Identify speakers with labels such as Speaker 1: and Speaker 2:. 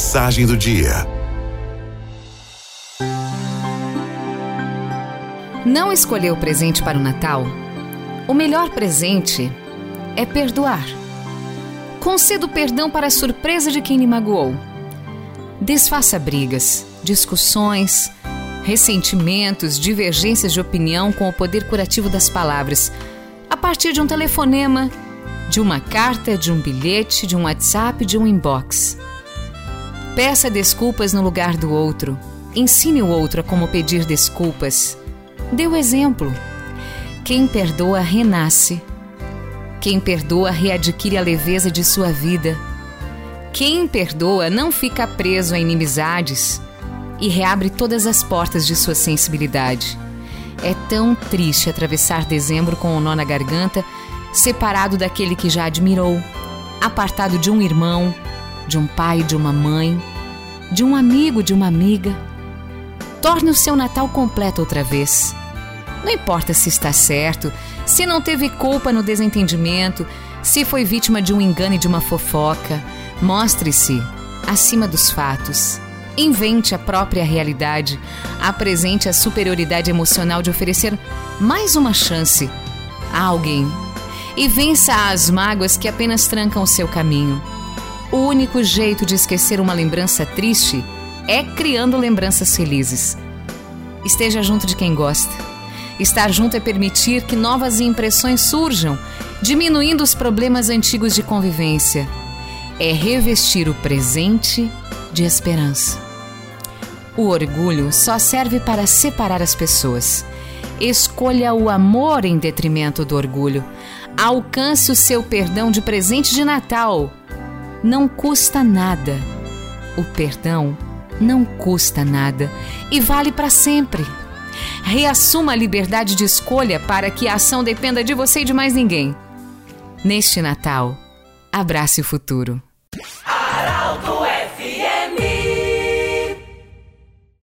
Speaker 1: Mensagem do dia.
Speaker 2: Não escolheu o presente para o Natal? O melhor presente é perdoar. Conceda o perdão para a surpresa de quem lhe magoou. Desfaça brigas, discussões, ressentimentos, divergências de opinião com o poder curativo das palavras, a partir de um telefonema, de uma carta, de um bilhete, de um WhatsApp, de um inbox. Peça desculpas no lugar do outro. Ensine o outro a como pedir desculpas. Dê o exemplo. Quem perdoa renasce. Quem perdoa readquire a leveza de sua vida. Quem perdoa não fica preso a inimizades e reabre todas as portas de sua sensibilidade. É tão triste atravessar dezembro com o nó na garganta, separado daquele que já admirou, apartado de um irmão, de um pai, de uma mãe, de um amigo, de uma amiga. Torne o seu Natal completo outra vez. Não importa se está certo, se não teve culpa no desentendimento, se foi vítima de um engano e de uma fofoca. Mostre-se acima dos fatos. Invente a própria realidade. Apresente a superioridade emocional de oferecer mais uma chance a alguém. E vença as mágoas que apenas trancam o seu caminho. O único jeito de esquecer uma lembrança triste é criando lembranças felizes. Esteja junto de quem gosta. Estar junto é permitir que novas impressões surjam, diminuindo os problemas antigos de convivência. É revestir o presente de esperança. O orgulho só serve para separar as pessoas. Escolha o amor em detrimento do orgulho. Alcance o seu perdão de presente de Natal. Não custa nada. O perdão não custa nada e vale para sempre. Reassuma a liberdade de escolha para que a ação dependa de você e de mais ninguém. Neste Natal, abrace o futuro.